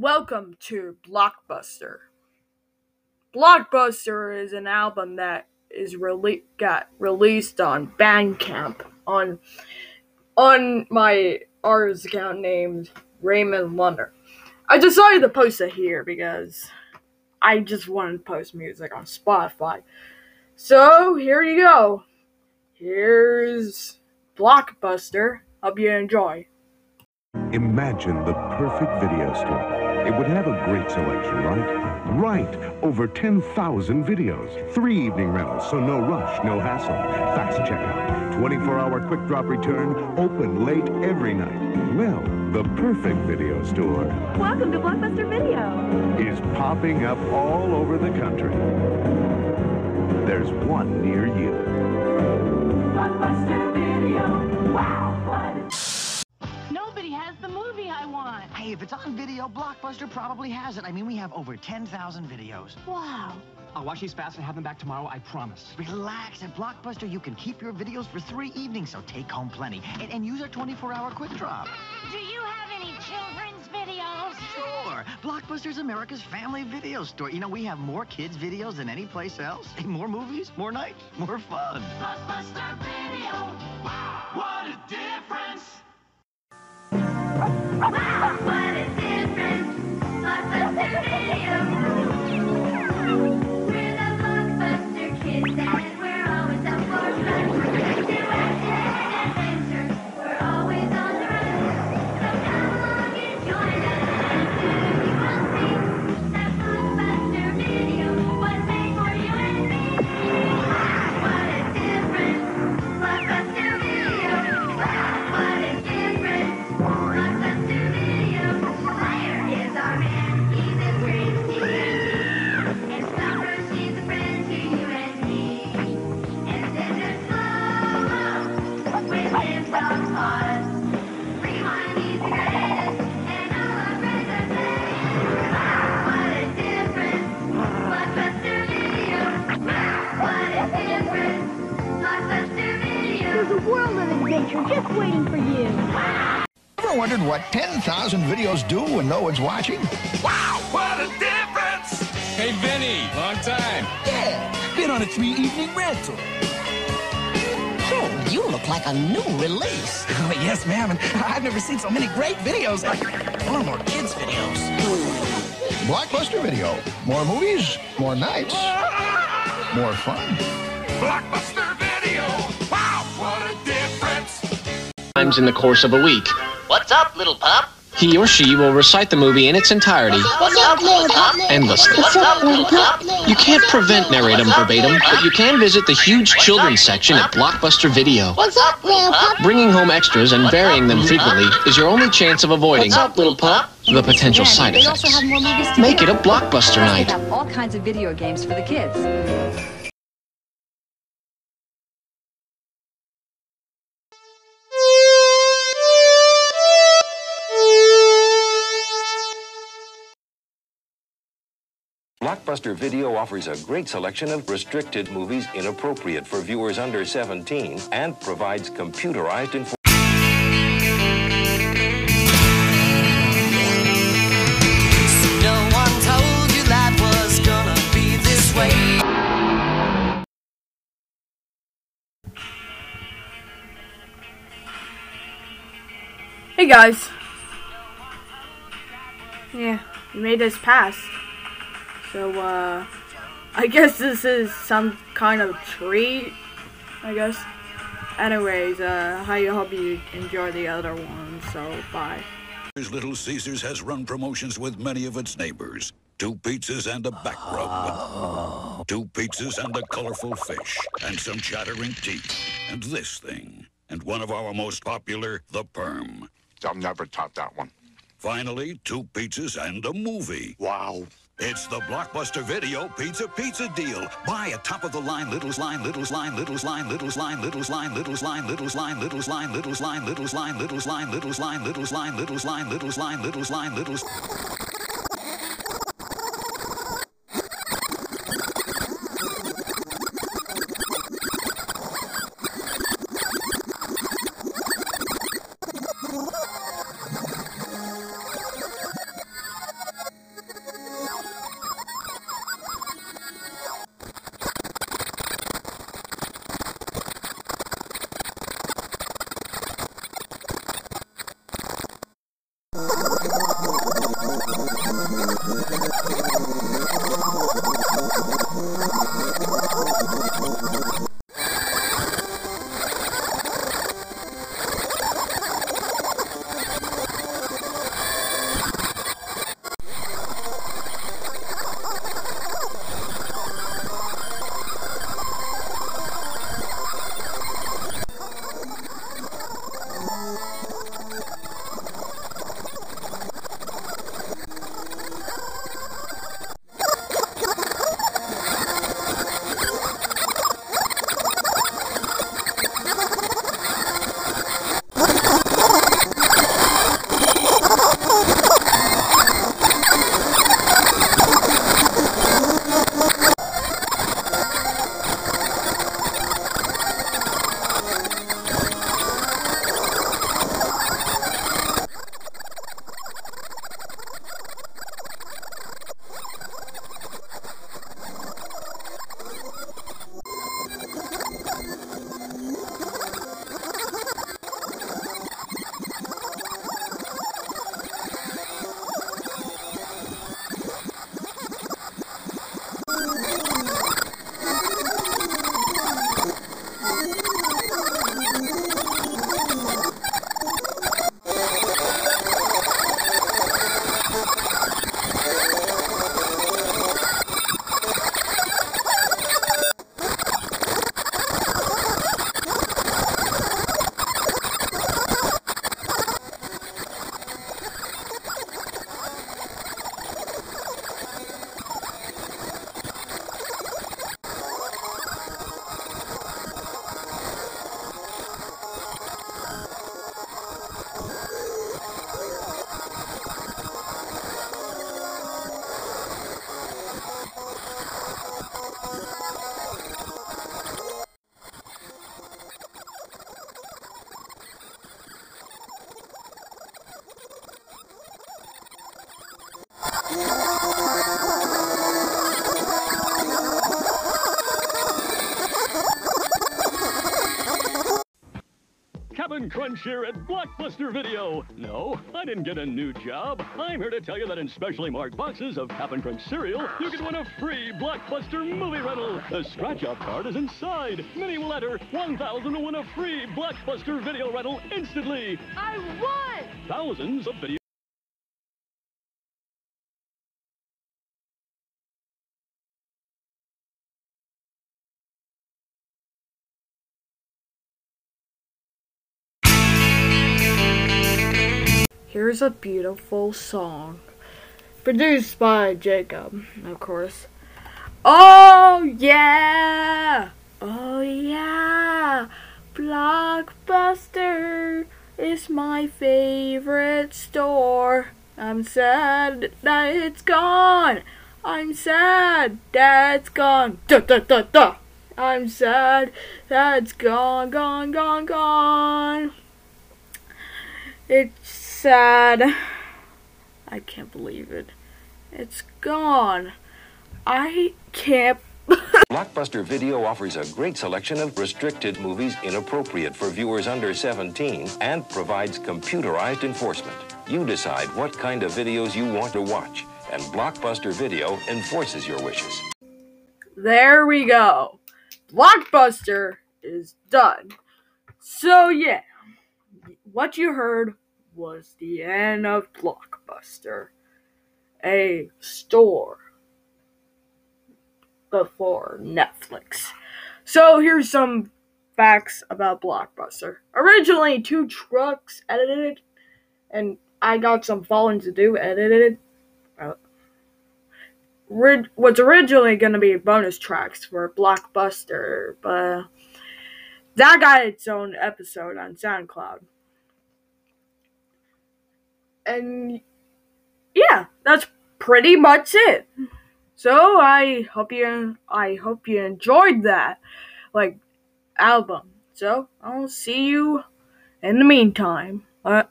Welcome to Blockbuster. Blockbuster is an album that is rele- got released on Bandcamp on on my artist account named Raymond Lunder. I decided to post it here because I just wanted to post music on Spotify. So here you go. Here's Blockbuster. Hope you enjoy. Imagine the perfect video store. It would have a great selection, right? Right! Over 10,000 videos. Three evening rentals, so no rush, no hassle. Fast checkout. 24-hour quick drop return. Open late every night. Well, the perfect video store Welcome to Blockbuster Video. is popping up all over the country. There's one near you. Blockbuster Video. Wow, Hey, if it's on video, Blockbuster probably has it. I mean, we have over 10,000 videos. Wow. I'll watch these fast and have them back tomorrow, I promise. Relax. At Blockbuster, you can keep your videos for three evenings, so take home plenty. And, and use our 24-hour quick drop. Do you have any children's videos? Sure. Blockbuster's America's family video store. You know, we have more kids' videos than any place else. More movies, more nights, more fun. Blockbuster Video. Wow, what a difference. World of adventure just waiting for you. Ever wondered what 10,000 videos do when no one's watching? Wow, what a difference. Hey, Vinny, long time. Yeah, been on a three evening rental. Oh, you look like a new release. Oh, yes, ma'am. And I've never seen so many great videos. Or more kids' videos. Blockbuster Video. More movies, more nights, more fun. Blockbuster Times in the course of a week. What's up, little pup? He or she will recite the movie in its entirety, What's up, little pup? endlessly. What's up, little pup? You can't prevent narratum verbatim, but you can visit the huge children's section at Blockbuster Video. What's up, little pup? Bringing home extras and varying them frequently is your only chance of avoiding What's up, little pup? the potential side They also effects. have more movies to Make do. it a Blockbuster They night. have all kinds of video games for the kids. Blockbuster Video offers a great selection of restricted movies inappropriate for viewers under 17 and provides computerized information. No one told you life was gonna be this way. Hey guys. Yeah, we made this past. So, uh, I guess this is some kind of treat. I guess. Anyways, uh, I hope you enjoy the other one. So, bye. Little Caesars has run promotions with many of its neighbors. Two pizzas and a back rub. Two pizzas and a colorful fish. And some chattering teeth. And this thing. And one of our most popular, the Perm. I'll never top that one. Finally, two pizzas and a movie. Wow. It's the Blockbuster Video Pizza Pizza Deal. Buy a top-of-the-line Little's Line, Little's Line, Little's Line, Little's Line, Little's Line, Little's Line, Little's Line, Little's Line, Little's Line, Little's Line, Little's Line, Little's Line, Little's Line, Little's Line, Little's Line, Little's Line, Little's Crunch here at Blockbuster Video. No, I didn't get a new job. I'm here to tell you that in specially marked boxes of Cap'n Crunch cereal, you can win a free Blockbuster movie rental. The scratch-off card is inside. Mini will enter 1,000 to win a free Blockbuster Video rental instantly. I won! Thousands of video. Here's a beautiful song. Produced by Jacob, of course. Oh yeah! Oh yeah! Blockbuster is my favorite store. I'm sad that it's gone. I'm sad that it's gone. Duh, duh, duh, duh. I'm sad that it's gone, gone, gone, gone. It's sad. I can't believe it. It's gone. I can't. Blockbuster Video offers a great selection of restricted movies inappropriate for viewers under 17 and provides computerized enforcement. You decide what kind of videos you want to watch, and Blockbuster Video enforces your wishes. There we go. Blockbuster is done. So, yeah, what you heard was the end of Blockbuster, a store before Netflix. So, here's some facts about Blockbuster. Originally, two trucks edited, and I got some falling to do edited. Uh, was originally going to be bonus tracks for Blockbuster, but that got its own episode on SoundCloud. And yeah, that's pretty much it. So I hope you I hope you enjoyed that like album. So I'll see you in the meantime. Uh,